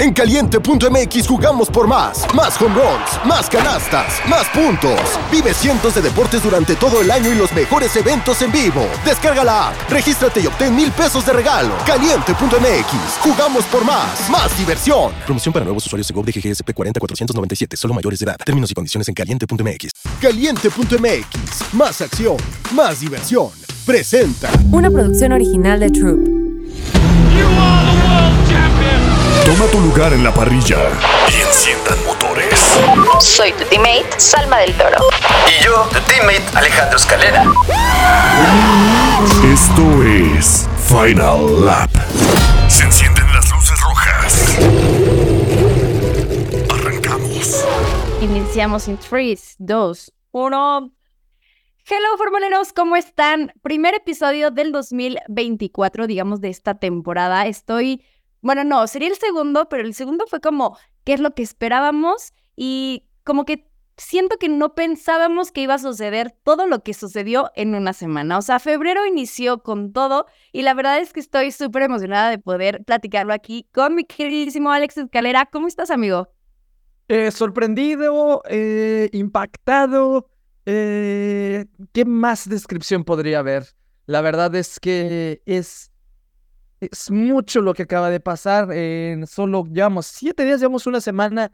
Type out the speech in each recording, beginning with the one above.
En caliente.mx jugamos por más. Más home runs, más canastas, más puntos. Vive cientos de deportes durante todo el año y los mejores eventos en vivo. Descarga la app, regístrate y obtén mil pesos de regalo. Caliente.mx, jugamos por más. Más diversión. Promoción para nuevos usuarios de GOV de GGSP 40497, solo mayores de edad. Términos y condiciones en caliente.mx. Caliente.mx, más acción, más diversión. Presenta. Una producción original de Troop. Toma tu lugar en la parrilla y enciendan motores. Soy tu teammate, Salma del Toro. Y yo, tu teammate, Alejandro Escalera. Esto es Final Lap. Se encienden las luces rojas. Arrancamos. Iniciamos en 3, 2, 1. Hello, formuleros, ¿cómo están? Primer episodio del 2024, digamos, de esta temporada. Estoy, bueno, no, sería el segundo, pero el segundo fue como, ¿qué es lo que esperábamos? Y como que siento que no pensábamos que iba a suceder todo lo que sucedió en una semana. O sea, febrero inició con todo y la verdad es que estoy súper emocionada de poder platicarlo aquí con mi queridísimo Alex Escalera. ¿Cómo estás, amigo? Eh, sorprendido, eh, impactado. eh, ¿Qué más descripción podría haber? La verdad es que es, es mucho lo que acaba de pasar. En solo llevamos siete días, llevamos una semana,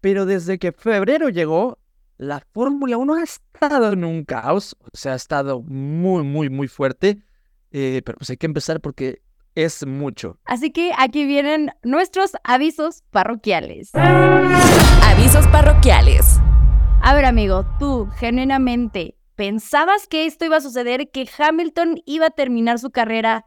pero desde que febrero llegó, la Fórmula 1 ha estado en un caos. O sea, ha estado muy, muy, muy fuerte. Eh, pero pues hay que empezar porque es mucho. Así que aquí vienen nuestros avisos parroquiales. Avisos parroquiales. A ver, amigo, tú, genuinamente, ¿pensabas que esto iba a suceder, que Hamilton iba a terminar su carrera?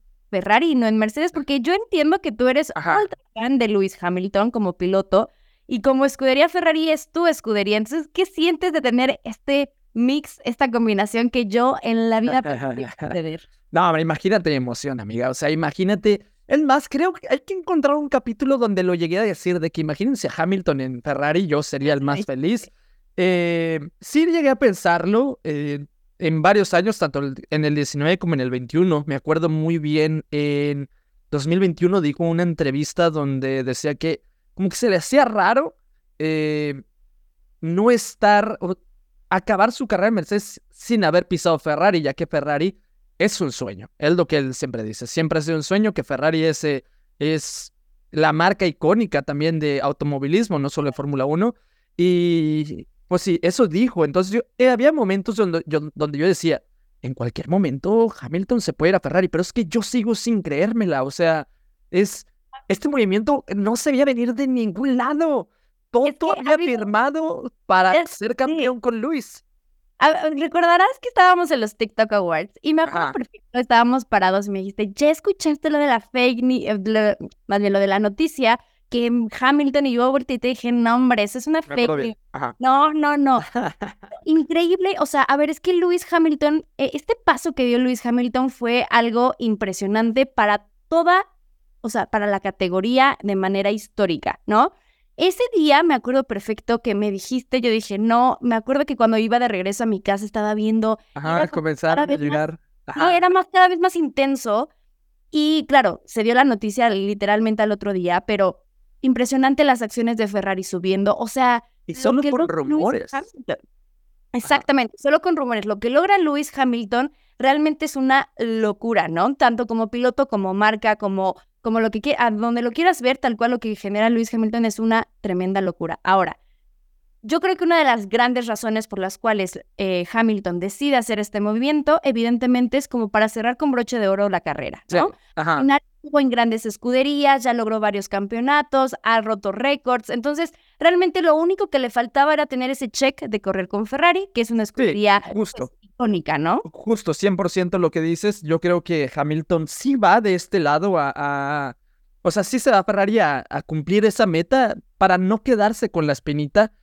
Ferrari, no en Mercedes, porque yo entiendo que tú eres ultra fan de Lewis Hamilton como piloto y como escudería Ferrari es tu escudería. Entonces, ¿qué sientes de tener este mix, esta combinación que yo en la vida ver? No, imagínate mi emoción, amiga. O sea, imagínate. Es más, creo que hay que encontrar un capítulo donde lo llegué a decir de que imagínense a Hamilton en Ferrari, yo sería el más feliz. Eh, sí llegué a pensarlo eh, en varios años, tanto en el 19 como en el 21. Me acuerdo muy bien, en 2021 dijo una entrevista donde decía que como que se le hacía raro eh, no estar, o acabar su carrera en Mercedes sin haber pisado Ferrari, ya que Ferrari es un sueño. Es lo que él siempre dice. Siempre ha sido un sueño que Ferrari es, eh, es la marca icónica también de automovilismo, no solo de Fórmula 1. Y pues sí, eso dijo. Entonces yo, eh, había momentos donde yo, donde yo decía, en cualquier momento Hamilton se puede ir a Ferrari, pero es que yo sigo sin creérmela. O sea, es este movimiento no se veía venir de ningún lado. Todo Es que ha había habido- firmado para Es- ser campeón con Luis. Recordarás que estábamos en los TikTok Awards y me acuerdo Ajá. perfecto, estábamos parados y me dijiste, ¿ya escuchaste lo de la fake ni eh, más bien lo de la noticia que Hamilton y yo volteé y te dije, no hombre, eso es una fake bien. news". Ajá. No, no, no. Increíble, o sea, a ver, es que Lewis Hamilton, eh, este paso que dio Lewis Hamilton fue algo impresionante para toda, o sea, para la categoría de manera histórica, ¿no? Ese día me acuerdo perfecto que me dijiste, yo dije, no, me acuerdo que cuando iba de regreso a mi casa estaba viendo, Ajá, comenzar a más- llegar. no, Ajá. era más cada vez más intenso y claro, se dio la noticia literalmente al otro día, pero impresionante las acciones de Ferrari subiendo, o sea, Y lo solo por Lewis rumores. Exactamente, solo con rumores. Lo que logra Lewis Hamilton realmente es una locura, ¿no? Tanto como piloto, como marca, como, como lo que a donde lo quieras ver, tal cual lo que genera Lewis Hamilton es una tremenda locura. Ahora, yo creo que una de las grandes razones por las cuales eh, Hamilton decide hacer este movimiento, evidentemente, es como para cerrar con broche de oro la carrera, Sí, ¿no? Ajá. Al final estuvo en grandes escuderías, ya logró varios campeonatos, ha roto récords. Entonces, realmente lo único que le faltaba era tener ese check de correr con Ferrari, que es una escudería pues, justo. icónica, ¿no? Justo, 100% lo que dices. Yo creo que Hamilton sí va de este lado a, a, O sea, sí se va a Ferrari a, a cumplir esa meta para no quedarse con la espinita.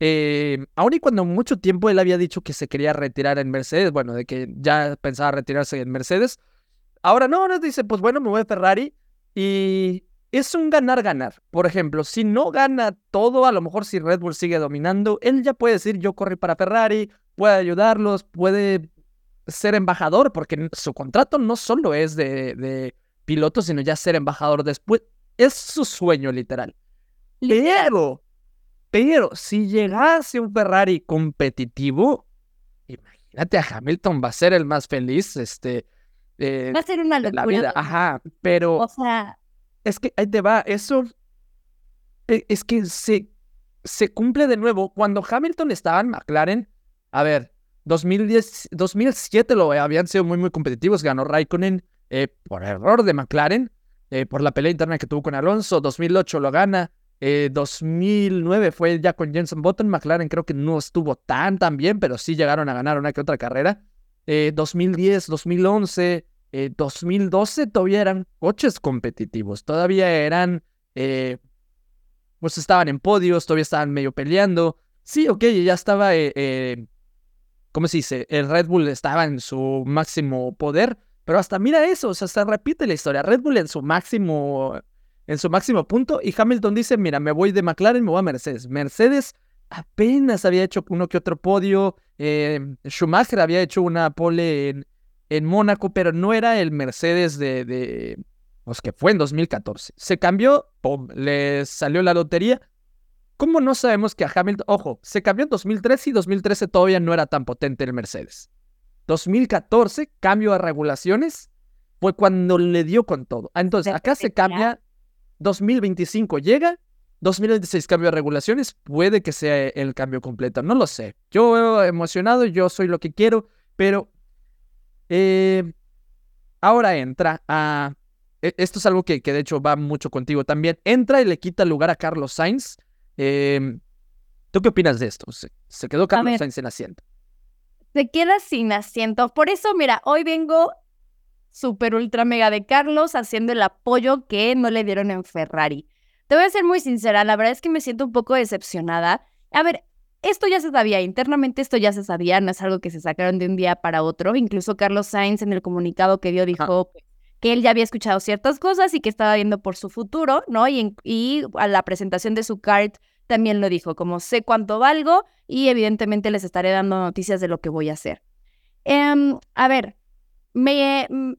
Eh, aun y cuando mucho tiempo él había dicho que se quería retirar en Mercedes, bueno, de que ya pensaba retirarse en Mercedes. Ahora no, nos dice, pues bueno, me voy a Ferrari y es un ganar-ganar. Por ejemplo, si no gana todo, a lo mejor si Red Bull sigue dominando, él ya puede decir, yo corrí para Ferrari, puede ayudarlos, puede ser embajador, porque su contrato no solo es de, de piloto, sino ya ser embajador después. Es su sueño, literal. Pero, pero, si llegase un Ferrari competitivo, imagínate a Hamilton, va a ser el más feliz, este... eh, Va a ser una de la locura. vida. Ajá, pero O sea, es que ahí te va, eso e- es que se, se cumple de nuevo. Cuando Hamilton estaba en McLaren, a ver, 2010, 2007 lo habían sido muy, muy competitivos. Ganó Raikkonen eh, por error de McLaren, eh, por la pelea interna que tuvo con Alonso. 2008 lo gana. Eh, 2009 fue ya con Jenson Button. McLaren creo que no estuvo tan, tan bien, pero sí llegaron a ganar una que otra carrera. Eh, 2010, 2011, eh, 2012 todavía eran coches competitivos. Todavía eran, eh, pues estaban en podios, todavía estaban medio peleando. Sí, ok, ya estaba, eh, eh, ¿cómo se dice? El Red Bull estaba en su máximo poder, pero hasta mira eso, o sea, se repite la historia. Red Bull en su máximo, en su máximo punto y Hamilton dice, mira, me voy de McLaren, me voy a Mercedes. Mercedes apenas había hecho uno que otro podio. eh, Schumacher había hecho una pole en, en Mónaco, pero no era el Mercedes de, de pues que fue en 2014. Se cambió, pum, le salió la lotería. ¿Cómo no sabemos que a Hamilton, ojo, se cambió en 2013 y 2013 todavía no era tan potente el Mercedes. 2014, cambio de regulaciones, fue cuando le dio con todo. Ah, Entonces, acá se cambia, 2025 llega, 2026 cambio de regulaciones, puede que sea el cambio completo, no lo sé. Yo emocionado, yo soy lo que quiero, pero eh, ahora entra a... e- Esto es algo que, que de hecho va mucho contigo también. Entra y le quita lugar a Carlos Sainz. Eh, ¿Tú qué opinas de esto? Se, se quedó Carlos. Sainz en asiento. se queda sin asiento. Por eso, mira, hoy vengo súper ultra mega de Carlos haciendo el apoyo que no le dieron en Ferrari. Te voy a ser muy sincera, la verdad es que me siento un poco decepcionada. A ver, esto ya se sabía, internamente esto ya se sabía, no es algo que se sacaron de un día para otro. Incluso Carlos Sainz en el comunicado que dio dijo que él ya había escuchado ciertas cosas y que estaba viendo por su futuro, ¿no? Y, en- y a la presentación de su card también lo dijo, como sé cuánto valgo y evidentemente les estaré dando noticias de lo que voy a hacer. Em, a ver, me mm,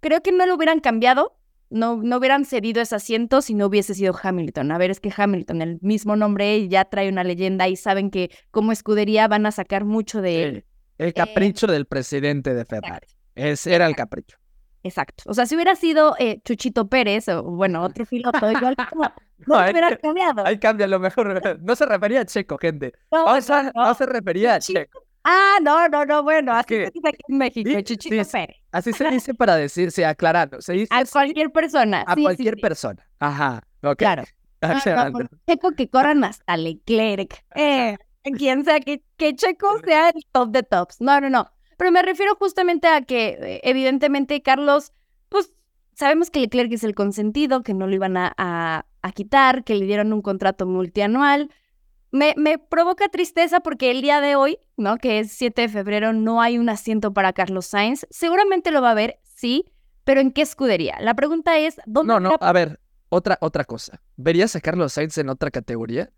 creo que no lo hubieran cambiado, no, no hubieran cedido ese asiento si no hubiese sido Hamilton. A ver, es que Hamilton, el mismo nombre, ya trae una leyenda y saben que como escudería van a sacar mucho de él. El capricho del presidente de Ferrari. Ese era el capricho. Exacto. O sea, si hubiera sido eh, Chuchito Pérez o, bueno, otro piloto, igual no, no No, hubiera cambiado. Ahí cambia lo mejor. No se refería a Checo, gente. No, no, no, se refería a Checo. Ah, no, no, no, bueno, así se dice aquí en México, Sí, Chuchito sí, Pérez. Así se dice para decirse, aclarando. Se dice A así cualquier persona. a sí, sí, cualquier sí, persona. Ajá. Ok. Claro. No, con Checo que corran hasta Leclerc. Eh, quien sea, que, que Checo sea el top de tops. No, no, no. Pero me refiero justamente a que, eh, evidentemente, Carlos, pues sabemos que Leclerc es el consentido, que no lo iban a, a- a quitar, que le dieron un contrato multianual. Me, me provoca tristeza porque el día de hoy, ¿no? Que es 7 de febrero, no hay un asiento para Carlos Sainz. Seguramente lo va a haber, sí, pero ¿en qué escudería? La pregunta es, ¿dónde No, no, a ver, otra, otra cosa. ¿Verías a Carlos Sainz en otra categoría?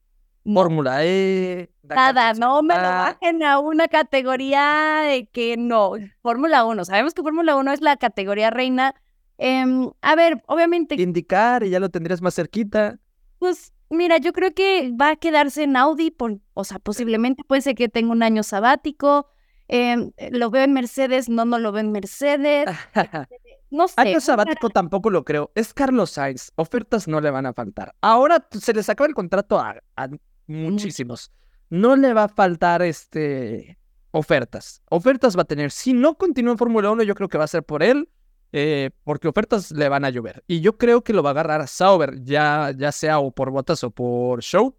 Fórmula E. Nada, no me lo bajen a una categoría de que no. Fórmula 1, sabemos que Fórmula 1 es la categoría reina. Em, a ver, obviamente, Indicar y ya lo tendrías más cerquita. pues mira, yo creo que va a quedarse en Audi, por, o sea, posiblemente puede ser que tenga un año sabático. Em, lo veo en Mercedes, no, no lo veo en Mercedes. No sé. Año sabático tampoco lo creo. Es Carlos Sainz. Ofertas no le van a faltar. Ahora se les acaba el contrato a, a muchísimos. No le va a faltar este ofertas. Ofertas va a tener. Si no continúa en Fórmula 1, yo creo que va a ser por él. Eh, porque ofertas le van a llover. Y yo creo que lo va a agarrar Sauber, ya, ya sea o por botas o por show.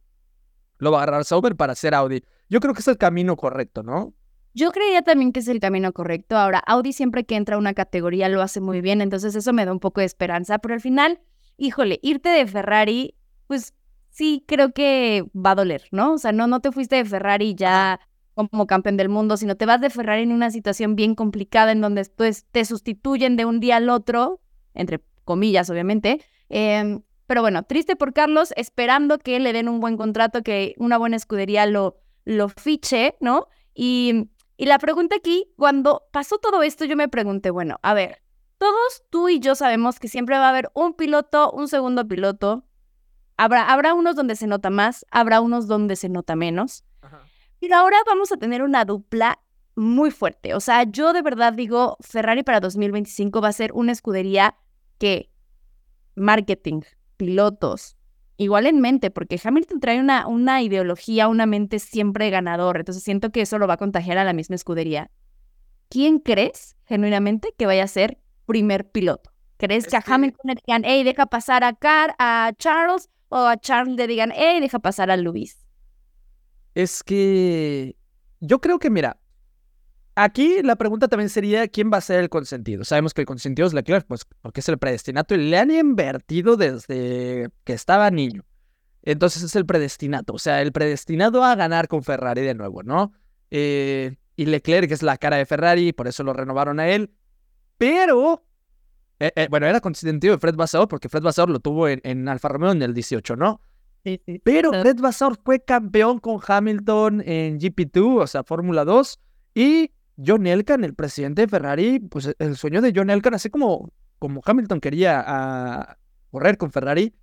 Lo va a agarrar Sauber para hacer Audi. Yo creo que es el camino correcto, ¿no? Yo creía también que es el camino correcto. Ahora, Audi siempre que entra a una categoría lo hace muy bien, entonces eso me da un poco de esperanza, pero al final, híjole, irte de Ferrari, pues sí creo que va a doler, ¿no? O sea, no, no te fuiste de Ferrari ya como campeón del mundo, sino te vas de Ferrari en una situación bien complicada en donde pues, te sustituyen de un día al otro, entre comillas, obviamente. Em, pero bueno, triste por Carlos, esperando que le den un buen contrato, que una buena escudería lo, lo fiche, ¿no? Y, y la pregunta aquí, cuando pasó todo esto, yo me pregunté, bueno, a ver, todos tú y yo sabemos que siempre va a haber un piloto, un segundo piloto. Habrá, habrá unos donde se nota más, habrá unos donde se nota menos. Pero ahora vamos a tener una dupla muy fuerte. O sea, yo de verdad digo, Ferrari para 2025 va a ser una escudería que marketing, pilotos, igual en mente, porque Hamilton trae una, una ideología, una mente siempre ganador. Entonces siento que eso lo va a contagiar a la misma escudería. ¿Quién crees genuinamente que vaya a ser primer piloto? ¿Crees que a Hamilton le digan, hey, deja pasar a Car, a Charles, o a Charles le digan, hey, deja pasar a Luis? Es que yo creo que, mira, aquí la pregunta también sería quién va a ser el consentido. Sabemos que el consentido es Leclerc, pues porque es el predestinato y le han invertido desde que estaba niño. Entonces es el predestinato, o sea, el predestinado a ganar con Ferrari de nuevo, ¿no? Eh, y Leclerc es la cara de Ferrari, por eso lo renovaron a él. Pero, eh, eh, bueno, era consentido de Fred Vasseur, porque Fred Vasseur lo tuvo en, en Alfa Romeo en el 18, ¿no? Pero Fred Vasseur fue campeón con Hamilton en GP2, o sea, Fórmula 2. Y John Elkan, el presidente de Ferrari, pues el sueño de John Elkan, así como, como Hamilton quería correr con Ferrari,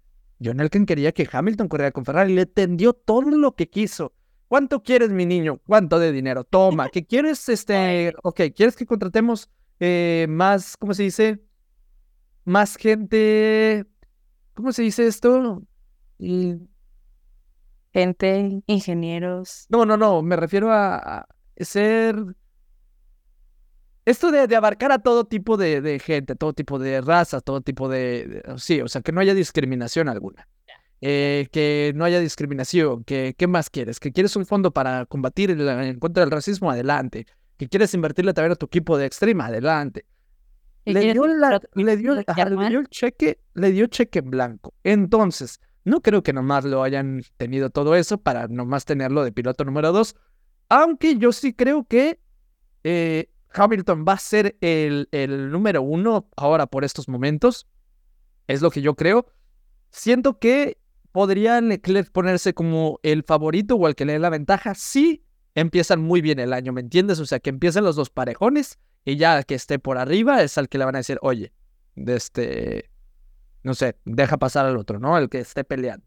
John Elkan quería que Hamilton corriera con Ferrari. Le tendió todo lo que quiso. ¿Cuánto quieres, mi niño? ¿Cuánto de dinero? Toma. ¿Qué quieres? Este, ok, ¿quieres que contratemos eh, más, ¿cómo se dice? Más gente. ¿Cómo se dice esto? Gente, ingenieros. No, no, no, me refiero a, ser... Esto de, abarcar a todo tipo de, gente, todo tipo de raza, todo tipo de, Sí, o sea, que no haya discriminación alguna. Eh, que no haya discriminación, que qué más quieres, que quieres un fondo para combatir en contra del racismo, adelante, que quieres invertirle también a tu equipo de extrema, adelante. Le dio, le dio el cheque, le dio cheque en blanco. Entonces, no creo que nomás lo hayan tenido todo eso para nomás tenerlo de piloto número dos. Aunque yo sí creo que eh, Hamilton va a ser el, el número uno ahora por estos momentos. Es lo que yo creo. Siento que podría ponerse como el favorito o el que le dé la ventaja si empiezan muy bien el año, ¿me entiendes? O sea, que empiecen los dos parejones y ya que esté por arriba es al que le van a decir, oye, de este, no sé, deja pasar al otro, ¿no? El que esté peleando.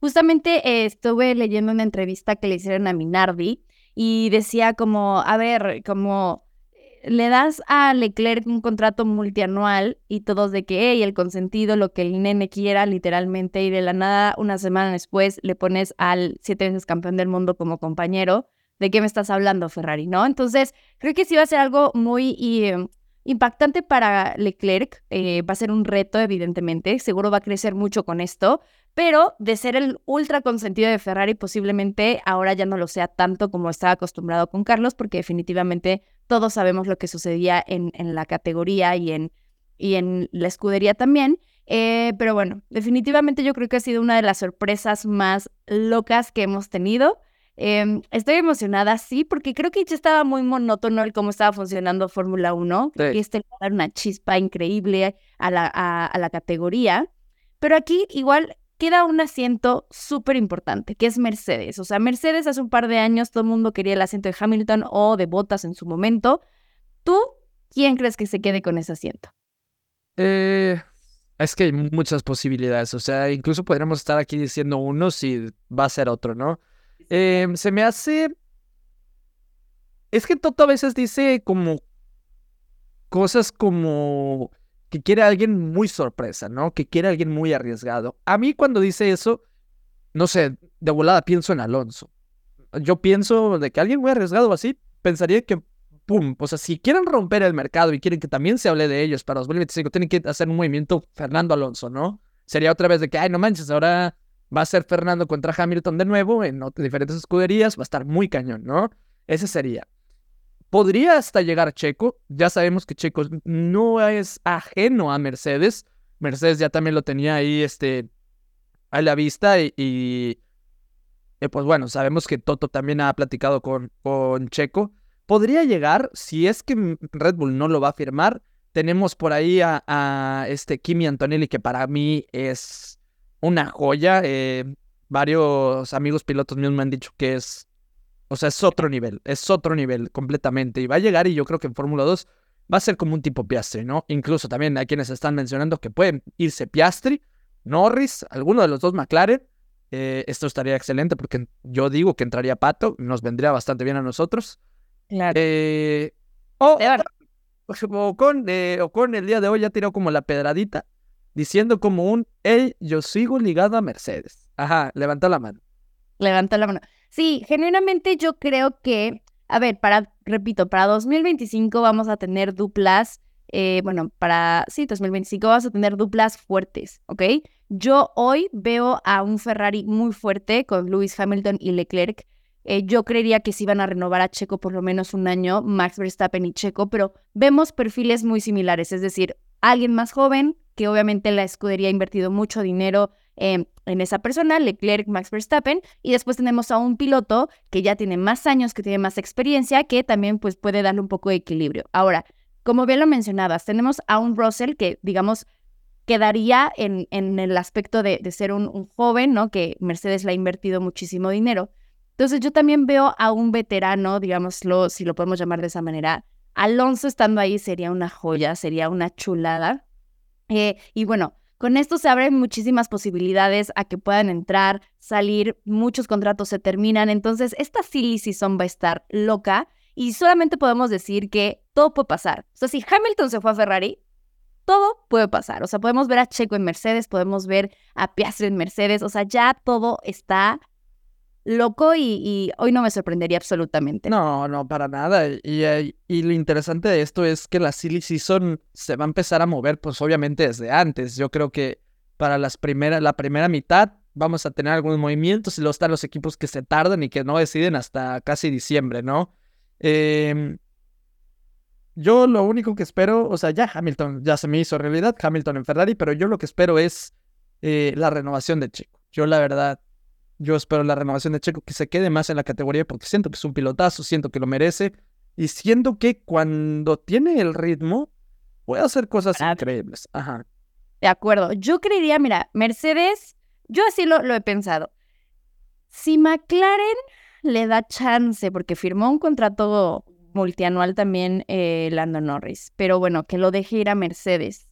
Justamente eh, estuve leyendo una entrevista que le hicieron a Minardi y decía como, a ver, como eh, le das a Leclerc un contrato multianual y todos de que, hey, el consentido, lo que el nene quiera, literalmente, y de la nada, una semana después, le pones al siete veces campeón del mundo como compañero. ¿De qué me estás hablando, Ferrari? ¿No? Entonces, creo que sí va a ser algo muy em, Impactante para Leclerc, eh, va a ser un reto, evidentemente, seguro va a crecer mucho con esto, pero de ser el ultra consentido de Ferrari, posiblemente ahora ya no lo sea tanto como estaba acostumbrado con Carlos, porque definitivamente todos sabemos lo que sucedía en, en la categoría y en, y en la escudería también. Eh, pero bueno, definitivamente yo creo que ha sido una de las sorpresas más locas que hemos tenido. Em, estoy emocionada, sí, porque creo que ya estaba muy monótono el cómo estaba funcionando Fórmula 1 y este le va a dar una chispa increíble a la, a, la categoría. Pero aquí igual queda un asiento súper importante, que es Mercedes. O sea, Mercedes hace un par de años todo el mundo quería el asiento de Hamilton o de Bottas en su momento. ¿Tú quién crees que se quede con ese asiento? Eh, es que hay muchas posibilidades. O sea, incluso podríamos estar aquí diciendo uno si va a ser otro, ¿no? Em, se me hace. Es que Toto a veces dice como cosas como que quiere a alguien muy sorpresa, ¿no? Que quiere a alguien muy arriesgado. A mí cuando dice eso, no sé, de volada pienso en Alonso. Yo pienso de que alguien muy arriesgado así, pensaría que, pum, o sea, si quieren romper el mercado y quieren que también se hable de ellos para 2025, tienen que hacer un movimiento Fernando Alonso, ¿no? Sería otra vez de que, ay, no manches, ahora Va a ser Fernando contra Hamilton de nuevo en diferentes escuderías. Va a estar muy cañón, ¿no? Ese sería. Podría hasta llegar Checo. Ya sabemos que Checo no es ajeno a Mercedes. Mercedes ya también lo tenía ahí este, a la vista y, pues bueno, sabemos que Toto también ha platicado con, con Checo. Podría llegar, si es que Red Bull no lo va a firmar, tenemos por ahí a, a este Kimi Antonelli, que para mí es una joya. Eh, varios amigos pilotos míos me han dicho que es, o sea, es otro nivel, es otro nivel completamente. Y va a llegar y yo creo que en Fórmula 2 va a ser como un tipo Piastri, ¿no? Incluso también hay quienes están mencionando que pueden irse Piastri, Norris, alguno de los dos McLaren. Eh, esto estaría excelente porque yo digo que entraría Pato, nos vendría bastante bien a nosotros. Claro. Eh, o, o, con, eh, o con el día de hoy ya tiró como la pedradita, diciendo como un, hey, yo sigo ligado a Mercedes. Ajá, levanta la mano. Levanta la mano. Sí, genuinamente yo creo que, a ver, para, repito, para 2025 vamos a tener duplas, eh, bueno, para, sí, 2025 vamos a tener duplas fuertes, ¿ok? Yo hoy veo a un Ferrari muy fuerte con Lewis Hamilton y Leclerc. Eh, yo creería que sí van a renovar a Checo por lo menos un año, Max Verstappen y Checo, pero vemos perfiles muy similares, es decir, alguien más joven, que obviamente la escudería ha invertido mucho dinero eh, en esa persona, Leclerc, Max Verstappen, y después tenemos a un piloto que ya tiene más años, que tiene más experiencia, que también pues puede darle un poco de equilibrio. Ahora, como bien lo mencionabas, tenemos a un Russell que, digamos, quedaría en, en el aspecto de, ser un, un, joven, ¿no? Que Mercedes le ha invertido muchísimo dinero. Entonces yo también veo a un veterano, digámoslo, si lo podemos llamar de esa manera. Alonso estando ahí sería una joya, sería una chulada. Eh, y bueno, con esto se abren muchísimas posibilidades a que puedan entrar, salir, muchos contratos se terminan, entonces esta silly season va a estar loca y solamente podemos decir que todo puede pasar. O sea, si Hamilton se fue a Ferrari, todo puede pasar. O sea, podemos ver a Checo en Mercedes, podemos ver a Piastri en Mercedes, o sea, ya todo está loco y, hoy no me sorprendería absolutamente. No, no, para nada. Y, y, lo interesante de esto es que la silly season se va a empezar a mover, pues obviamente desde antes. Yo creo que para las primeras, la primera mitad vamos a tener algunos movimientos y luego están los equipos que se tardan y que no deciden hasta casi diciembre, ¿no? Eh, yo lo único que espero, o sea, ya Hamilton ya se me hizo realidad, Hamilton en Ferrari, pero yo lo que espero es eh, la renovación de Chico. Yo la verdad yo espero la renovación de Checo que se quede más en la categoría porque siento que es un pilotazo, siento que lo merece y siento que cuando tiene el ritmo puede hacer cosas increíbles. Ajá. De acuerdo. Yo creería, mira, Mercedes, yo así lo, lo he pensado. Si McLaren le da chance, porque firmó un contrato multianual también eh, Lando Norris, pero bueno, que lo deje ir a Mercedes.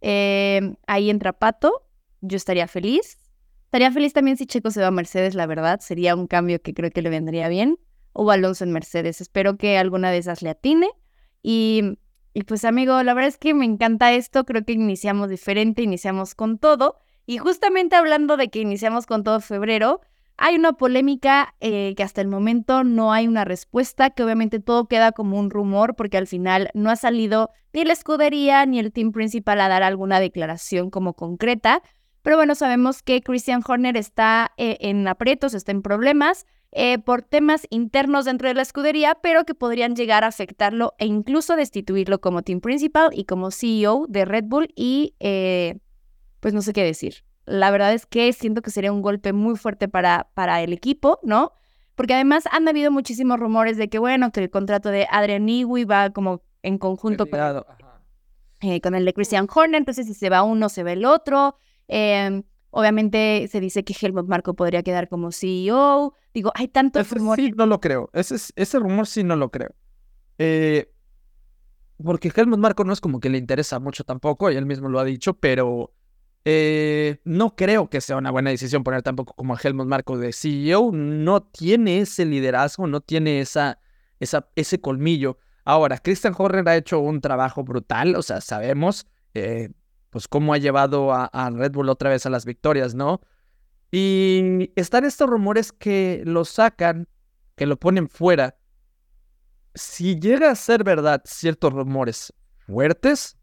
Eh, ahí entra Pato, yo estaría feliz. Estaría feliz también si Checo se va a Mercedes, la verdad. Sería un cambio que creo que le vendría bien. O Alonso en Mercedes. Espero que alguna de esas le atine. Y, y pues amigo, la verdad es que me encanta esto. Creo que iniciamos diferente, iniciamos con todo. Y justamente hablando de que iniciamos con todo febrero, hay una polémica eh, que hasta el momento no hay una respuesta, que obviamente todo queda como un rumor porque al final no ha salido ni la escudería ni el team principal a dar alguna declaración como concreta. Pero bueno, sabemos que Christian Horner está eh, en aprietos, está en problemas eh, por temas internos dentro de la escudería, pero que podrían llegar a afectarlo e incluso destituirlo como team principal y como CEO de Red Bull y eh, pues no sé qué decir. La verdad es que siento que sería un golpe muy fuerte para, para el equipo, ¿no? Porque además han habido muchísimos rumores de que, bueno, que el contrato de Adrian Newey va como en conjunto con, eh, con el de Christian Horner, entonces si se va uno, se va el otro. Eh, obviamente se dice que Helmut Marco podría quedar como CEO. Digo, hay tantos ese rumores. Sí, no lo creo. Ese, ese rumor sí no lo creo. Eh, porque Helmut Marco no es como que le interesa mucho tampoco, y él mismo lo ha dicho, pero eh, no creo que sea una buena decisión poner tampoco como a Helmut Marco de CEO. No tiene ese liderazgo, no tiene esa, esa, ese colmillo. Ahora, Christian Horner ha hecho un trabajo brutal, o sea, sabemos, eh, pues cómo ha llevado a, Red Bull otra vez a las victorias, ¿no? Y están estos rumores que lo sacan, que lo ponen fuera. Si llega a ser verdad ciertos rumores fuertes,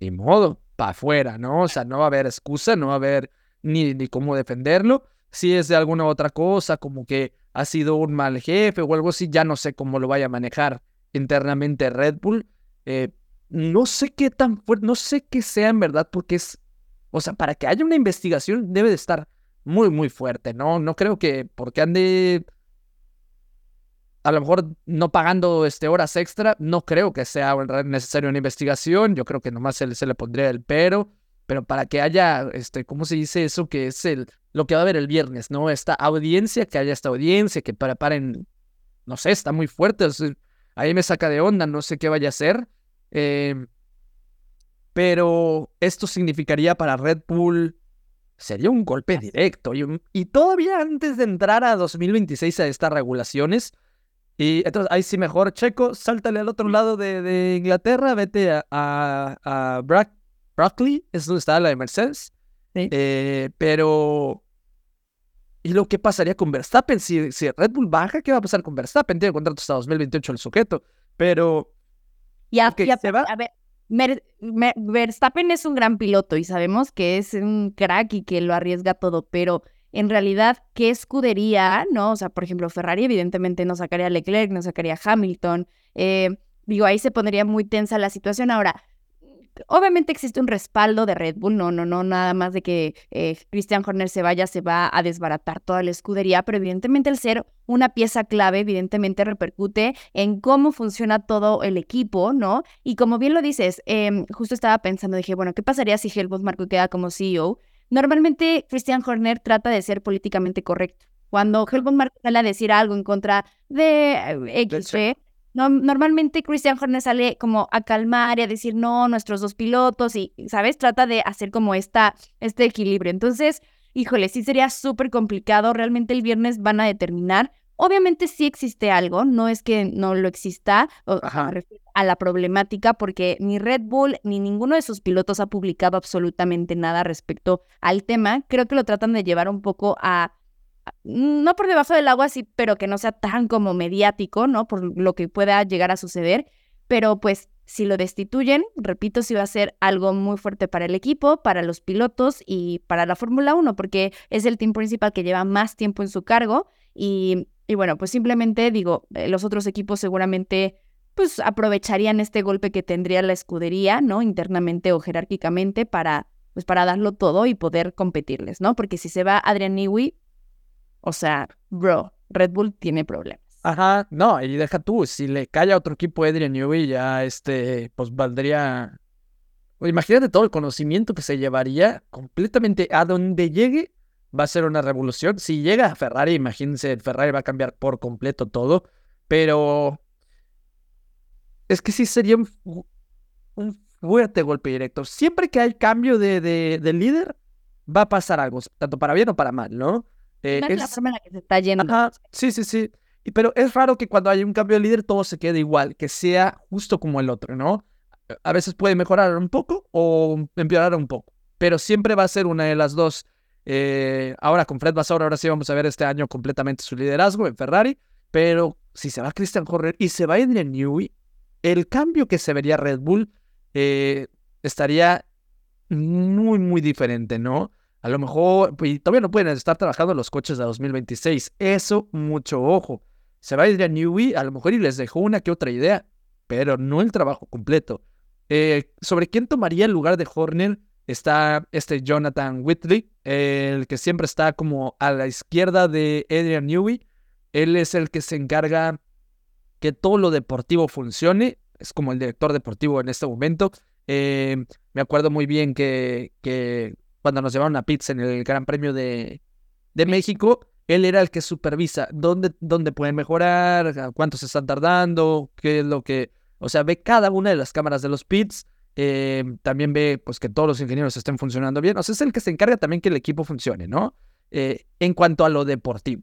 ni modo, para afuera, ¿no? O sea, no va a haber excusa, no va a haber ni, ni cómo defenderlo. Si es de alguna otra cosa, como que ha sido un mal jefe o algo así, ya no sé cómo lo vaya a manejar internamente Red Bull. Eh, no sé qué tan fuerte, no sé qué sea en verdad, porque es O sea, para que haya una investigación debe de estar muy, muy fuerte, ¿no? No creo que porque ande a lo mejor no pagando este, horas extra, no creo que sea necesario una investigación, yo creo que nomás se, se le pondría el pero, pero para que haya, este, ¿cómo se dice eso? Que es el, lo que va a haber el viernes, ¿no? Esta audiencia, que haya esta audiencia, que preparen, no sé, está muy fuerte, ahí me saca de onda, no sé qué vaya a hacer, em, pero esto significaría para Red Bull, sería un golpe directo, y, y todavía antes de entrar a 2026 a estas regulaciones, y entonces ahí sí mejor, Checo, sáltale al otro lado de, Inglaterra, vete a, a, Brockley, es donde está la de Mercedes. Eh, pero, ¿y lo que pasaría con Verstappen? Si, si Red Bull baja, ¿qué va a pasar con Verstappen? Tiene contrato hasta 2028 el sujeto, pero... Ya, se va. A ver, Verstappen es un gran piloto y sabemos que es un crack y que lo arriesga todo, pero en realidad qué escudería, ¿no? O sea, por ejemplo, Ferrari evidentemente no sacaría a Leclerc, no sacaría a Hamilton. Eh, digo, ahí se pondría muy tensa la situación. Ahora, obviamente existe un respaldo de Red Bull, no, no, no, nada más de que eh, Christian Horner se vaya, se va a desbaratar toda la escudería, pero evidentemente el ser una pieza clave, evidentemente repercute en cómo funciona todo el equipo, ¿no? Y como bien lo dices, em, justo estaba pensando, dije, bueno, ¿qué pasaría si Helmut Marko queda como CEO? Normalmente Christian Horner trata de ser políticamente correcto. Cuando Helmut Marko sale a decir algo en contra de eh, XP, no, normalmente Christian Horner sale como a calmar y a decir no, nuestros dos pilotos y, ¿sabes? Trata de hacer como esta, este equilibrio. Entonces, híjole, sí sería súper complicado. Realmente el viernes van a determinar. Obviamente sí existe algo, no es que no lo exista, a la problemática porque ni Red Bull ni ninguno de sus pilotos ha publicado absolutamente nada respecto al tema. Creo que lo tratan de llevar un poco a, no por debajo del agua, sí, pero que no sea tan como mediático, ¿no? Por lo que pueda llegar a suceder. Pero pues si lo destituyen, repito, sí va a ser algo muy fuerte para el equipo, para los pilotos y para la Fórmula 1, porque es el team principal que lleva más tiempo en su cargo. Y, y bueno, pues simplemente digo, eh, los otros equipos seguramente pues aprovecharían este golpe que tendría la escudería, ¿no? Internamente o jerárquicamente para, pues para darlo todo y poder competirles, ¿no? Porque si se va Adrian Newey, o sea, bro, Red Bull tiene problemas. Ajá, no, y deja tú, si le cae a otro equipo Adrian Newey, ya este, pues valdría. Imagínate todo el conocimiento que se llevaría completamente a donde llegue, va a ser una revolución. Si llega a Ferrari, imagínense, Ferrari va a cambiar por completo todo, pero es que sí sería un, fuerte golpe directo. Siempre que hay cambio de, de, líder, va a pasar algo, tanto para bien o para mal, ¿no? Eh, es, la forma en la que se está yendo. sí, sí, sí. pero es raro que cuando hay un cambio de líder todo se quede igual, que sea justo como el otro, ¿no? A veces puede mejorar un poco o empeorar un poco, pero siempre va a ser una de las dos. Eh, ahora con Fred Vasseur, ahora sí vamos a ver este año completamente su liderazgo en Ferrari, pero si se va Christian Horner y se va Adrian Newey, el cambio que se vería Red Bull eh, estaría muy, muy diferente, ¿no? A lo mejor, pues, todavía no pueden estar trabajando los coches de 2026. Eso, mucho ojo. Se va a ir a Newey, a lo mejor y les dejó una que otra idea, pero no el trabajo completo. Eh, sobre quién tomaría el lugar de Horner está este Jonathan Whitley, el que siempre está como a la izquierda de Adrian Newey. Él es el que se encarga que todo lo deportivo funcione. Es como el director deportivo en este momento. Eh, me acuerdo muy bien que, que, cuando nos llevaron a pizza en el Gran Premio de, de México, él era el que supervisa dónde, dónde pueden mejorar, cuánto se están tardando, qué es lo que... O sea, ve cada una de las cámaras de los pits. Eh, también ve pues que todos los ingenieros estén funcionando bien. O sea, es el que se encarga también que el equipo funcione, ¿no? Eh, en cuanto a lo deportivo.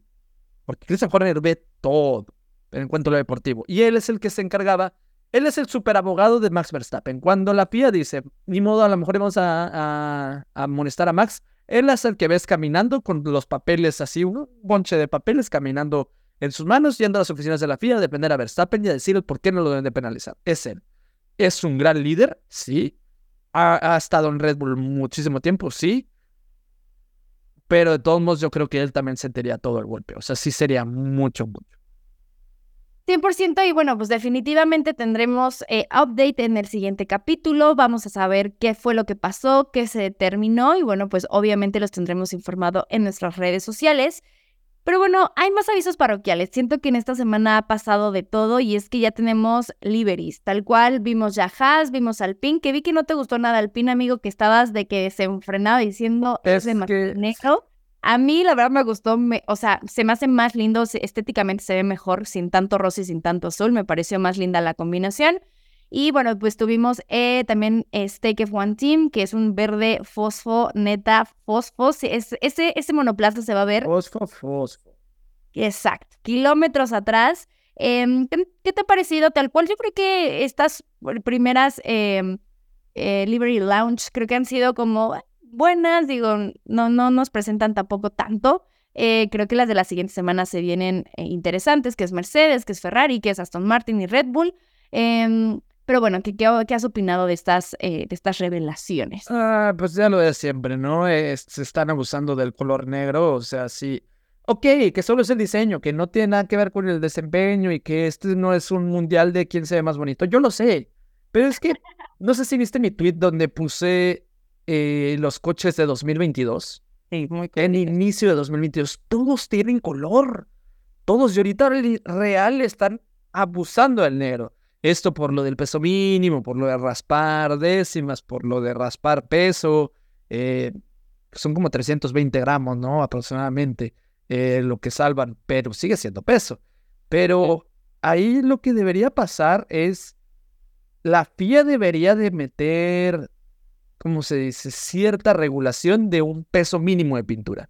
Porque Christian Horner ve todo en cuanto a lo deportivo. Y él es el que se encargaba, él es el superabogado de Max Verstappen. Cuando la FIA dice, ni modo, a lo mejor vamos a, amonestar a Max, él es el que ves caminando con los papeles así, un bonche de papeles caminando en sus manos, yendo a las oficinas de la FIA a defender a Verstappen y a decirle por qué no lo deben de penalizar. Es él. ¿Es un gran líder? Sí. ¿Ha, ha estado en Red Bull muchísimo tiempo? Sí. Pero de todos modos yo creo que él también sentiría todo el golpe. O sea, sí sería mucho, mucho. 100% y bueno, pues definitivamente tendremos eh, update en el siguiente capítulo, vamos a saber qué fue lo que pasó, qué se determinó y bueno, pues obviamente los tendremos informado en nuestras redes sociales. Pero bueno, hay más avisos parroquiales. Siento que en esta semana ha pasado de todo y es que ya tenemos liveries, tal cual vimos ya Haas, vimos Alpine, que vi que no te gustó nada Alpine, amigo, que estabas de que se enfrenaba diciendo Es es que- negro. A mí la verdad me gustó, me- o sea, se me hace más lindo, estéticamente se ve mejor sin tanto rosa y sin tanto azul, me pareció más linda la combinación. Y bueno, pues tuvimos eh, también eh, Stake of One Team, que es un verde fosfo, neta, fosfo. Es- ese, ese monoplaza se va a ver Fosfo, fosfo. Exacto, kilómetros atrás. Em, ¿qué, te ha parecido? Tal cual, yo creo que estas pr- primeras em, eh, Liberty Lounge creo que han sido como buenas, digo, no, no nos presentan tampoco tanto. Eh, creo que las de la siguiente semana se vienen eh, interesantes, que es Mercedes, que es Ferrari, que es Aston Martin y Red Bull. Em, pero bueno, ¿qué, qué, has opinado de estas, eh, de estas revelaciones? Ah, pues ya lo de siempre, ¿no? Se están abusando del color negro, o sea, sí. Ok, que solo es el diseño, que no tiene nada que ver con el desempeño y que este no es un mundial de quién se ve más bonito. Yo lo sé, pero es que no sé si viste mi tweet donde puse eh, los coches de 2022. Sí, muy En inicio de 2022, todos tienen color. Todos, y ahorita re- real están abusando del negro. Esto por lo del peso mínimo, por lo de raspar décimas, por lo de raspar peso. eh, son como 320 gramos, ¿no? Aproximadamente eh, lo que salvan, pero sigue siendo peso. Pero ahí lo que debería pasar es, la FIA debería de meter, ¿cómo se dice? Cierta regulación de un peso mínimo de pintura.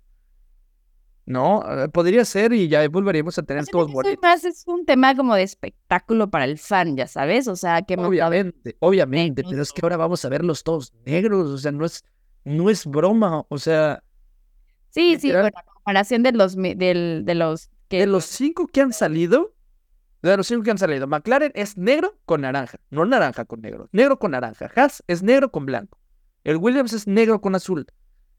¿No? Eh, Podría ser y ya volveríamos a tener todos bonitos. más es un tema como de espectáculo para el fan, ya sabes, o sea, que Obviamente, obviamente, pero es que ahora vamos a verlos todos negros, o sea, no es, no es broma, o sea, Sí, sí, literal. bueno, a comparación de los de los que de los cinco que han salido, de los cinco que han salido, McLaren es negro con naranja, no naranja con negro, negro con naranja. Haas es negro con blanco. El Williams es negro con azul.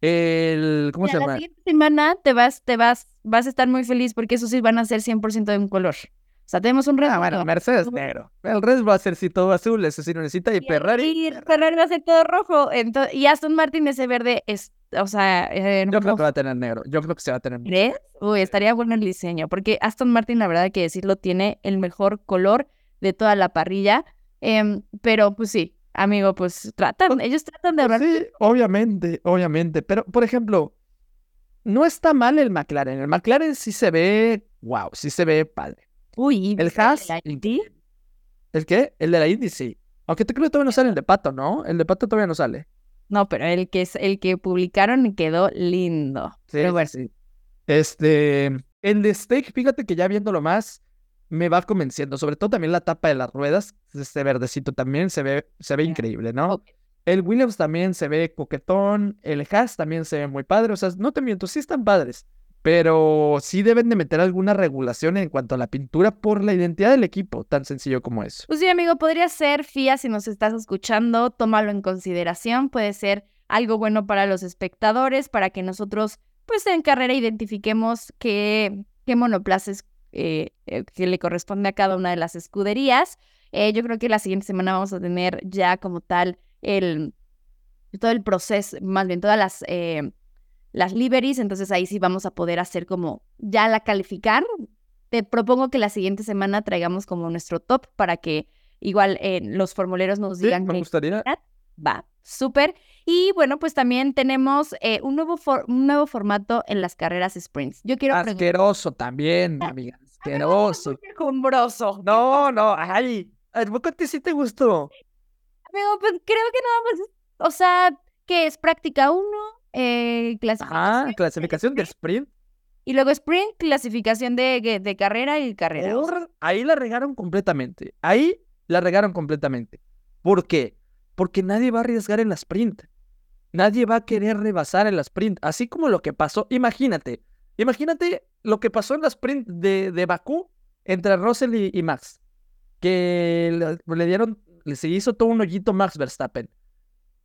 El, ¿cómo se Mira, la llama? siguiente semana te vas, te vas, vas a estar muy feliz porque esos sí van a ser 100% de un color. O sea, tenemos un reto. Ah, bueno, Mercedes negro. El Red va a ser si todo azul, ese sí no necesita, y Ferrari. Y Ferrari va a ser todo rojo. ento- y Aston Martin ese verde es, o sea, eh, Yo creo que va a tener negro. Yo creo que se va a tener negro. Uy, estaría bueno el diseño, porque Aston Martin, la verdad hay que decirlo, tiene el mejor color de toda la parrilla. Em, pero pues sí, amigo, pues tratan, ellos tratan de Pues ahorrar. sí, obviamente, obviamente. Pero, por ejemplo, no está mal el McLaren. El McLaren sí se ve, wow, sí se ve padre. Uy, El ¿viste Haas, la Indy? ¿El qué? El de la Indy, sí. Aunque te creo que todavía no sale el de Pato, ¿no? El de Pato todavía no sale. No, pero el que es el que publicaron quedó lindo. Sí, Pero sí, bueno, sí. Este, el de Steak, fíjate que ya viéndolo más, me va convenciendo. Sobre todo también la tapa de las ruedas, este verdecito también se ve, se ve increíble, ¿no? El Williams también se ve coquetón, el Haas también se ve muy padre, o sea, no te miento, sí están padres, pero sí deben de meter alguna regulación en cuanto a la pintura por la identidad del equipo, tan sencillo como eso. Pues sí, amigo, podría ser FIA si nos estás escuchando, tómalo en consideración, puede ser algo bueno para los espectadores, para que nosotros, pues en carrera identifiquemos qué, qué monoplazas eh, eh, que le corresponde a cada una de las escuderías. Eh, yo creo que la siguiente semana vamos a tener ya como tal el todo el proceso, más bien todas las eh, las liveries, entonces ahí sí vamos a poder hacer como ya la calificar. Te propongo que la siguiente semana traigamos como nuestro top para que igual eh, los formuleros nos Sí, digan me qué gustaría. Va, súper. Y bueno, pues también tenemos eh, un, nuevo for- un nuevo formato en las carreras sprints. Yo quiero. Asqueroso también, amiga, asqueroso. Quejumbroso. No, no, ay, ¿a poco ti sí te gustó? Amigo, pues creo que nada más, o sea, que es práctica 1, eh, clasificación, Ah, clasificación de sprint. y luego sprint, clasificación de, de carrera y carrera. Ahí la regaron completamente. Ahí la regaron completamente. ¿Por qué? Porque nadie va a arriesgar en la sprint. Nadie va a querer rebasar en la sprint. Así como lo que pasó. Imagínate. Imagínate lo que pasó en la sprint de, de Bakú entre Russell y, y Max. Que le, le dieron. Se hizo todo un hoyito Max Verstappen.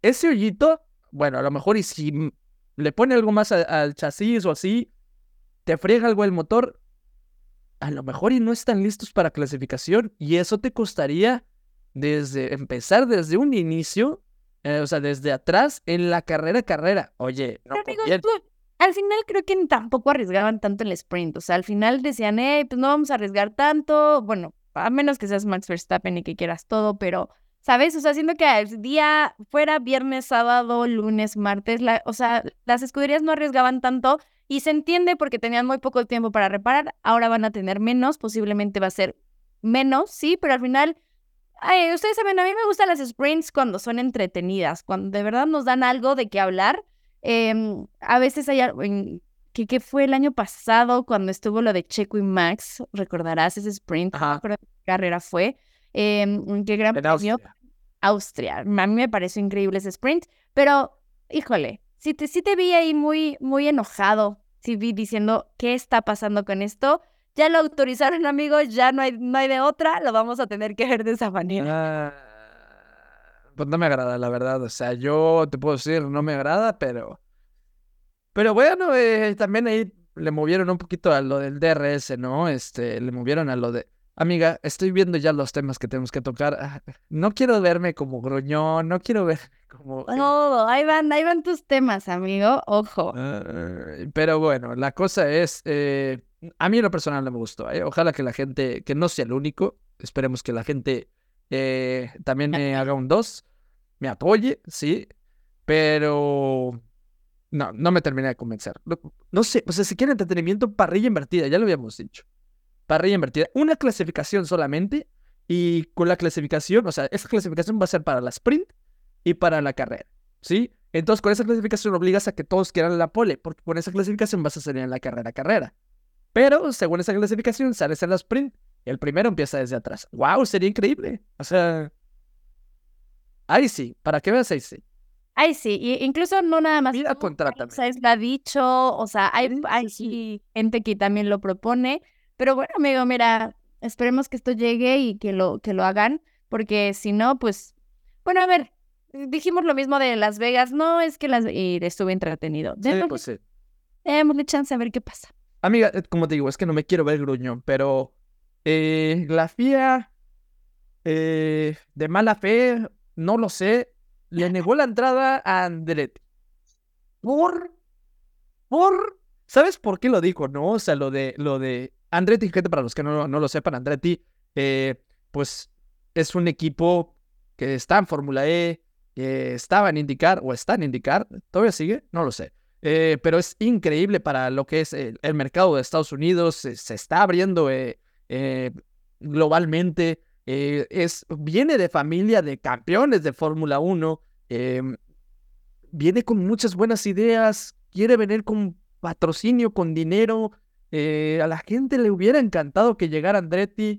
Ese hoyito, bueno, a lo mejor y si le pone algo más a- al chasis o así, te friega algo el motor, a lo mejor y no están listos para clasificación y eso te costaría desde empezar desde un inicio, eh, o sea, desde atrás en la carrera carrera. Oye, no Pero, amigos, conviene. tú- al final creo que tampoco arriesgaban tanto el sprint. O sea, al final decían, eh, pues no vamos a arriesgar tanto. Bueno, a menos que seas Max Verstappen y que quieras todo, pero, ¿sabes? O sea, siento que el día fuera viernes, sábado, lunes, martes, la, o sea, las escuderías no arriesgaban tanto y se entiende porque tenían muy poco tiempo para reparar. Ahora van a tener menos, posiblemente va a ser menos, sí, pero al final Ay, ustedes saben, a mí me gustan las sprints cuando son entretenidas, cuando de verdad nos dan algo de qué hablar. Em, a veces hay algo en- que, que fue el año pasado cuando estuvo lo de Checo y Max, recordarás ese sprint, Ajá. qué carrera fue, em, qué gran premio Austria. A mí me pareció increíble ese sprint, pero híjole, sí te, sí te vi ahí muy, muy enojado, sí vi diciendo, ¿qué está pasando con esto? Ya lo autorizaron, amigos, ya no hay, no hay de otra, lo vamos a tener que ver de esa manera. Ah, pues no me agrada, la verdad. O sea, yo te puedo decir, no me agrada, pero. Pero bueno, eh, también ahí le movieron un poquito a lo del DRS, ¿no? Este, le movieron a lo de. Amiga, estoy viendo ya los temas que tenemos que tocar. Ah, No quiero verme como gruñón, no quiero ver como. No, ahí van, ahí van tus temas, amigo, ojo. Pero bueno, la cosa es, eh, a mí en lo personal no me gustó. ¿eh? Ojalá que la gente, que no sea el único, esperemos que la gente eh, también me haga un 2, me apoye, sí, pero no, no me terminé de convencer. No, no sé, o sea, si quieren entretenimiento, parrilla invertida, ya lo habíamos dicho. Parrilla invertida, una clasificación solamente y con la clasificación, o sea, esa clasificación va a ser para la sprint y para la carrera, ¿sí? Entonces, con esa clasificación obligas a que todos quieran la pole, porque con esa clasificación vas a salir en la carrera carrera. Pero, según esa clasificación, sales en la sprint. El primero empieza desde atrás. ¡Wow! Sería increíble. O sea. Ahí sí, para que veas ahí sí. Ay, sí, y incluso no nada más. Mira, contrátame. Sainz lo ha dicho, o sea, hay, Sí, hay sí, sí. gente que también lo propone, pero bueno, amigo, mira, esperemos que esto llegue y que lo, que lo hagan, porque si no, pues, bueno, a ver, dijimos lo mismo de Las Vegas, no es que las, y estuve entretenido, Sí, démosle, pues sí. démosle chance a ver qué pasa. Amiga, eh, como te digo, es que no me quiero ver gruñón, pero eh, la FIA eh, de mala fe, no lo sé, le negó la entrada a Andretti. Por, por, ¿sabes por qué lo dijo? No, o sea, lo de, lo de Andretti, gente, para los que no, no lo sepan, Andretti, pues es un equipo que está en Fórmula E, que estaba en IndyCar o está en IndyCar, ¿todavía sigue? No lo sé. Eh, pero es increíble para lo que es el, mercado de Estados Unidos, se, está abriendo eh, eh, globalmente, es, viene de familia de campeones de Fórmula 1, eh, viene con muchas buenas ideas, quiere venir con patrocinio, con dinero, a la gente le hubiera encantado que llegara Andretti,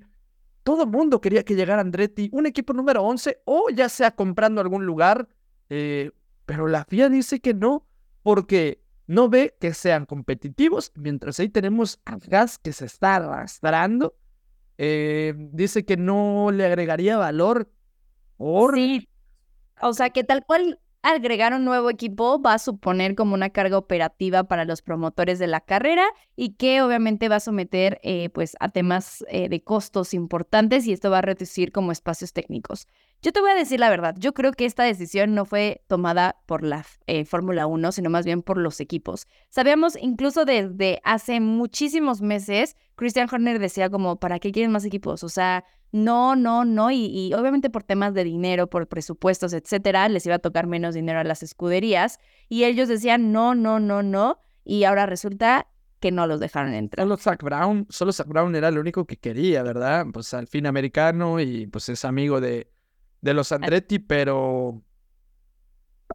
todo el mundo quería que llegara Andretti, un equipo número 11 o ya sea comprando algún lugar, pero la FIA dice que no, porque no ve que sean competitivos, mientras ahí tenemos a Gas que se está arrastrando. eh, dice que no le agregaría valor. Por... O sea, que tal cual agregar un nuevo equipo va a suponer como una carga operativa para los promotores de la carrera y que obviamente va a someter eh, pues a temas eh, de costos importantes y esto va a reducir como espacios técnicos. Yo te voy a decir la verdad, yo creo que esta decisión no fue tomada por la eh, Fórmula 1, sino más bien por los equipos. Sabíamos incluso desde hace muchísimos meses, Christian Horner decía como, ¿para qué quieren más equipos? O sea, no, no, no, y, y obviamente por temas de dinero, por presupuestos, etcétera, les iba a tocar menos dinero a las escuderías y ellos decían no, no, no, no, y ahora resulta que no los dejaron entrar. Solo Zach Brown, solo Zach Brown era el único que quería, ¿verdad? Pues al fin americano y pues es amigo de, de los Andretti, pero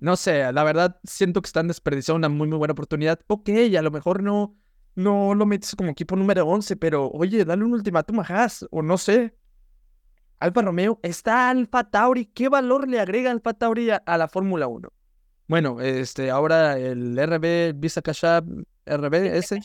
no sé, la verdad siento que están desperdiciando una muy muy buena oportunidad. Ok, a lo mejor no, no lo metes como equipo número 11, pero oye, dale un ultimátum a Haas, o no sé. Alfa Romeo, está Alfa Tauri, ¿qué valor le agrega Alfa Tauri a, a la Fórmula 1? Bueno, este, ahora el RB Visa Cash App, RB ese,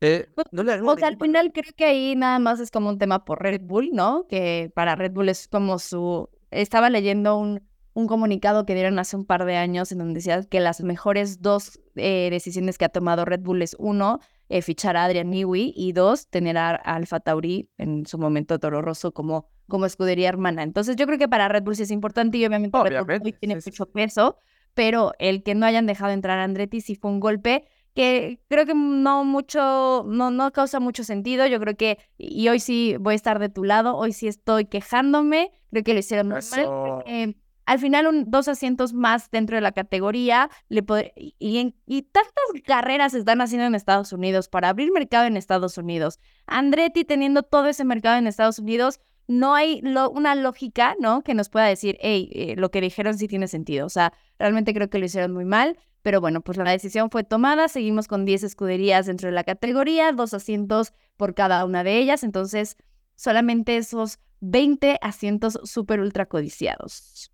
eh, no le agrega O sea, al final creo que ahí nada más es como un tema por Red Bull, ¿no? Que para Red Bull es como su... Estaba leyendo un, un comunicado que dieron hace un par de años en donde decía que las mejores dos eh, decisiones que ha tomado Red Bull es uno, eh, fichar a Adrian Newey y dos, tener a, Alfa Tauri en su momento Toro Rosso como, como escudería hermana. Entonces yo creo que para Red Bull sí es importante y obviamente, Red Bull Obviamente, tiene sí, mucho peso, pero el que no hayan dejado entrar a Andretti sí fue un golpe que creo que no mucho, no, no causa mucho sentido. Yo creo que, y hoy sí voy a estar de tu lado, hoy sí estoy quejándome, creo que lo hicieron muy mal. Eso. eh, al final, dos asientos más dentro de la categoría, le y, tantas carreras se están haciendo en Estados Unidos para abrir mercado en Estados Unidos. Andretti teniendo todo ese mercado en Estados Unidos, no hay una lógica, ¿no? Que nos pueda decir, hey, lo que dijeron sí tiene sentido. O sea, realmente creo que lo hicieron muy mal. Pero bueno, pues la decisión fue tomada. Seguimos con 10 escuderías dentro de la categoría, dos asientos por cada una de ellas. Entonces, solamente esos 20 asientos súper ultra codiciados.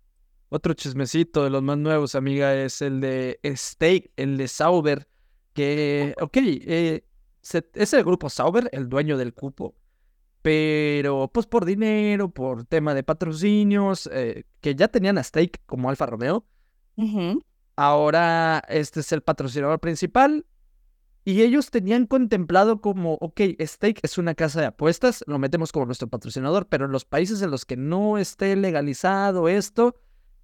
Otro chismecito de los más nuevos, amiga, es el de Stake, el de Sauber, que, ok, eh, se- es el grupo Sauber, el dueño del cupo, pero pues por dinero, por tema de patrocinios, eh, que ya tenían a Stake como Alfa Romeo, ahora este es el patrocinador principal y ellos tenían contemplado como, ok, Stake es una casa de apuestas, lo metemos como nuestro patrocinador, pero en los países en los que no esté legalizado esto,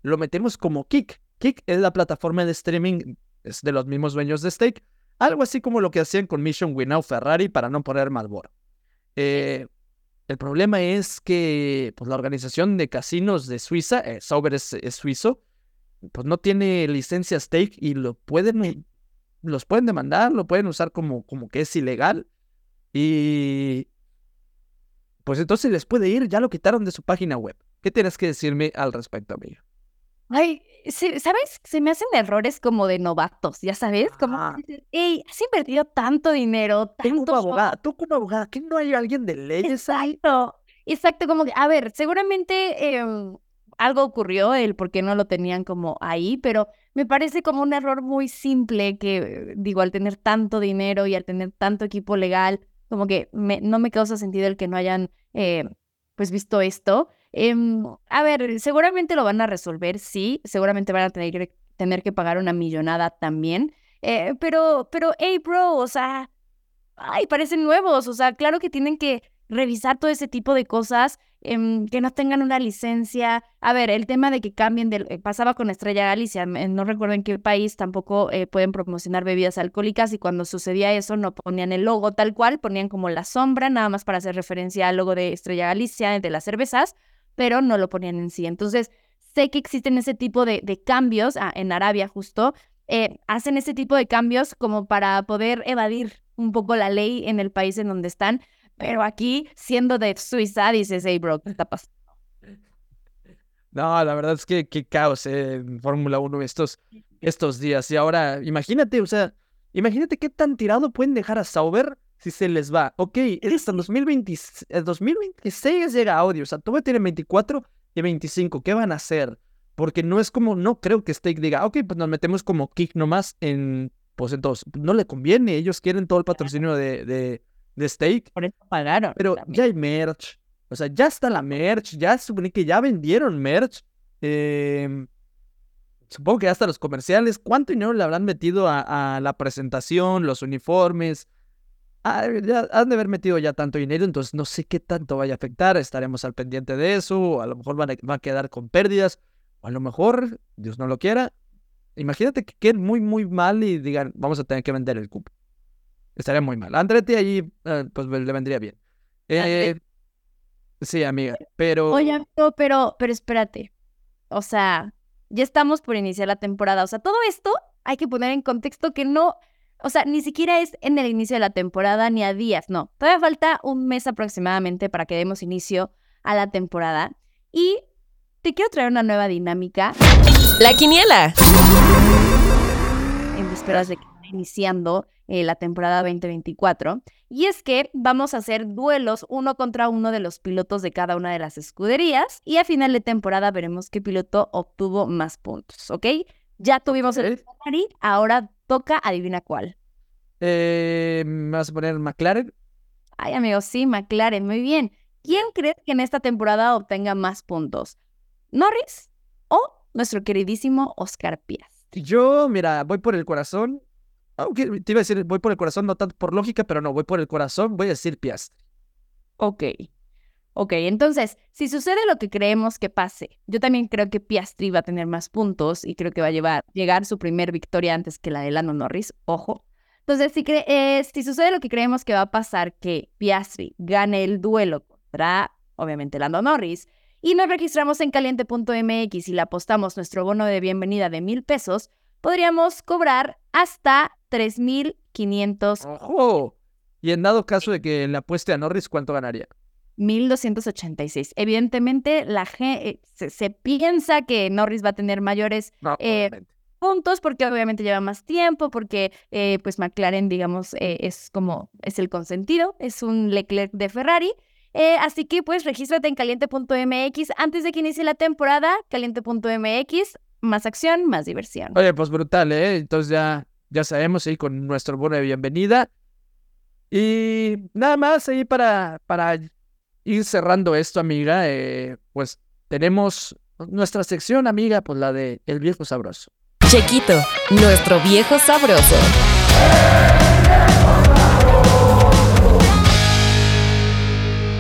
lo metemos como Kik. Kik es la plataforma de streaming, es de los mismos dueños de Stake, algo así como lo que hacían con Mission Winnow Ferrari para no poner Malboro. Eh, el problema es que pues, la organización de casinos de Suiza, eh, Sauber es, es suizo, pues no tiene licencia Stake y lo pueden, los pueden demandar, lo pueden usar como, como que es ilegal. Y pues entonces les puede ir, ya lo quitaron de su página web. ¿Qué tienes que decirme al respecto, amigo? Ay, se- ¿sabes? Se me hacen errores como de novatos, ya sabes, como, dices, hey, has invertido tanto dinero, Tú como tanto abogada, tú como abogada, ¿que no hay alguien de leyes? Exacto, exacto, como que, a ver, seguramente em, algo ocurrió, el por qué no lo tenían como ahí, pero me parece como un error muy simple que, digo, al tener tanto dinero y al tener tanto equipo legal, como que me- no me causa sentido el que no hayan, eh, pues, visto esto. Em, a ver, seguramente lo van a resolver, sí, seguramente van a tener que, tener que pagar una millonada también, eh, pero, pero, hey, bro, o sea, ay, parecen nuevos, o sea, claro que tienen que revisar todo ese tipo de cosas, em, que no tengan una licencia. A ver, el tema de que cambien, del, eh, pasaba con Estrella Galicia, no recuerdo en qué país tampoco eh, pueden promocionar bebidas alcohólicas y cuando sucedía eso no ponían el logo tal cual, ponían como la sombra, nada más para hacer referencia al logo de Estrella Galicia, de las cervezas, pero no lo ponían en sí. Entonces, sé que existen ese tipo de, cambios, ah, en Arabia justo, eh, hacen ese tipo de cambios como para poder evadir un poco la ley en el país en donde están, pero aquí, siendo de Suiza, dices, hey, bro, ¿qué está pasando? No, la verdad es que qué caos eh, en Fórmula 1 estos, estos días. Y ahora, imagínate, o sea, imagínate qué tan tirado pueden dejar a Sauber si se les va. Ok, es hasta 2020, eh, 2026 llega Audi, o sea, todavía tienen 24 y 25. ¿Qué van a hacer? Porque no es como, no creo que Stake diga, ok, pues nos metemos como kick nomás en, pues entonces, no le conviene, ellos quieren todo el patrocinio de, de, de Stake. Por eso pagaron. Pero también. ya hay merch. O sea, ya está la merch. Ya supone que ya vendieron merch. em, supongo que hasta los comerciales. ¿Cuánto dinero le habrán metido a, a la presentación, los uniformes? Ah, ya han de haber metido ya tanto dinero, entonces no sé qué tanto vaya a afectar. Estaremos al pendiente de eso. o a lo mejor van a, quedar con pérdidas. O a lo mejor, Dios no lo quiera. Imagínate que queden muy, muy mal y digan, vamos a tener que vender el cupo. Estaría muy mal. Andretti allí, eh, pues le vendría bien. Eh, sí, amiga, pero... Oye, amigo, pero, pero espérate. O sea, ya estamos por iniciar la temporada. O sea, todo esto hay que poner en contexto que no, o sea, ni siquiera es en el inicio de la temporada ni a días, no. Todavía falta un mes aproximadamente para que demos inicio a la temporada. Y te quiero traer una nueva dinámica La quiniela. en vísperas de que esté iniciando eh, la temporada 2024. Y es que vamos a hacer duelos uno contra uno de los pilotos de cada una de las escuderías y a final de temporada veremos qué piloto obtuvo más puntos, ¿ok? Ya tuvimos el. Ferrari, ahora toca adivina cuál. Eh, ¿me vas a poner McLaren? Ay, amigos, sí, McLaren, muy bien. ¿Quién crees que en esta temporada obtenga más puntos? ¿Norris o nuestro queridísimo Oscar Piastri? Yo, mira, voy por el corazón. Aunque te iba a decir, voy por el corazón, no tanto por lógica, pero no, voy por el corazón, voy a decir Piastri. Ok. Ok, entonces, si sucede lo que creemos que pase, yo también creo que Piastri va a tener más puntos y creo que va a llevar, llegar su primer victoria antes que la de Lando Norris, ojo. Entonces, si, eh, sucede lo que creemos que va a pasar, que Piastri gane el duelo contra, obviamente, Lando Norris, y nos registramos en caliente.mx y le apostamos nuestro bono de bienvenida de mil pesos, podríamos cobrar hasta 3,500 ¡Ojo! Y en dado caso de que le apueste a Norris, ¿cuánto ganaría? 1286. Evidentemente, la ge- eh, se, se piensa que Norris va a tener mayores No, Eh, puntos porque obviamente lleva más tiempo, porque eh, pues McLaren, digamos, eh, es como, es el consentido, es un Leclerc de Ferrari. Así que pues regístrate en caliente.mx antes de que inicie la temporada, caliente.mx, más acción, más diversión. Oye, pues brutal, ¿eh? Entonces ya, ya sabemos ahí con nuestro bono de bienvenida. Y nada más ahí para, para ir cerrando esto, amiga, eh, pues tenemos nuestra sección, amiga, pues la de El Viejo Sabroso. Chequito, nuestro viejo sabroso.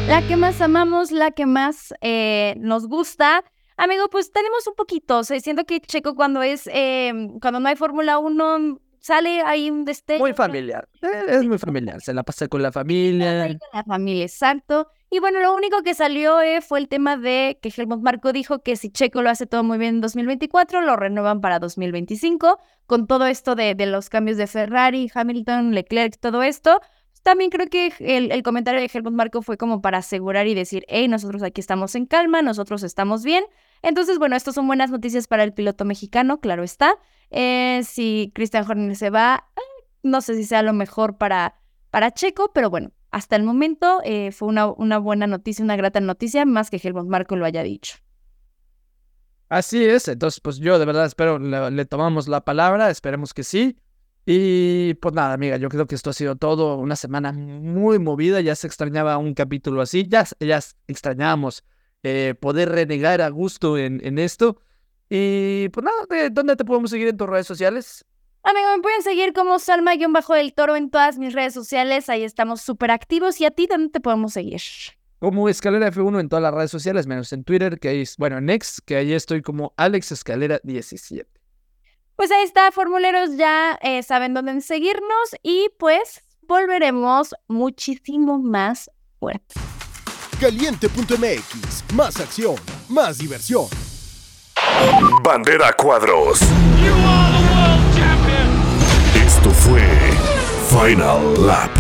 La que más amamos, la que más eh, nos gusta. Amigo, pues tenemos un poquito. O sea, siento que Checo cuando es, eh, cuando no hay Fórmula 1, sale ahí un destello. Muy familiar, eh, es muy familiar, se la pasa con la familia. Con la familia, exacto. Y bueno, lo único que salió eh, fue el tema de que Helmut Marco dijo que si Checo lo hace todo muy bien en 2024, lo renuevan para 2025. Con todo esto de, de los cambios de Ferrari, Hamilton, Leclerc, todo esto, también creo que el, comentario de Helmut Marco fue como para asegurar y decir, hey, nosotros aquí estamos en calma, nosotros estamos bien. Entonces, bueno, estas son buenas noticias para el piloto mexicano, claro está. Eh, si Christian Horner se va, eh, no sé si sea lo mejor para, para Checo, pero bueno, hasta el momento eh, fue una, una buena noticia, una grata noticia, más que Helmut Marco lo haya dicho. Así es, entonces pues yo de verdad espero le tomamos la palabra, esperemos que sí. Y pues nada, amiga, yo creo que esto ha sido todo, una semana muy movida, ya se extrañaba un capítulo así, ya, ya extrañábamos eh, poder renegar a gusto en, en esto. Y pues nada, ¿de ¿dónde te podemos seguir en tus redes sociales? Amigo, me pueden seguir como Salma-del Toro en todas mis redes sociales, ahí estamos súper activos. ¿Y a ti dónde te podemos seguir? Como Escalera F1 en todas las redes sociales, menos en Twitter, que es, bueno, en X, que ahí estoy como Alex Escalera 17. Pues ahí está, formuleros, ya eh, saben dónde seguirnos y pues volveremos muchísimo más fuerte. Caliente.mx, más acción, más diversión. Bandera Cuadros. Esto fue Final Lap.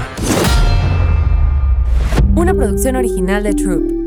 Una producción original de Troop.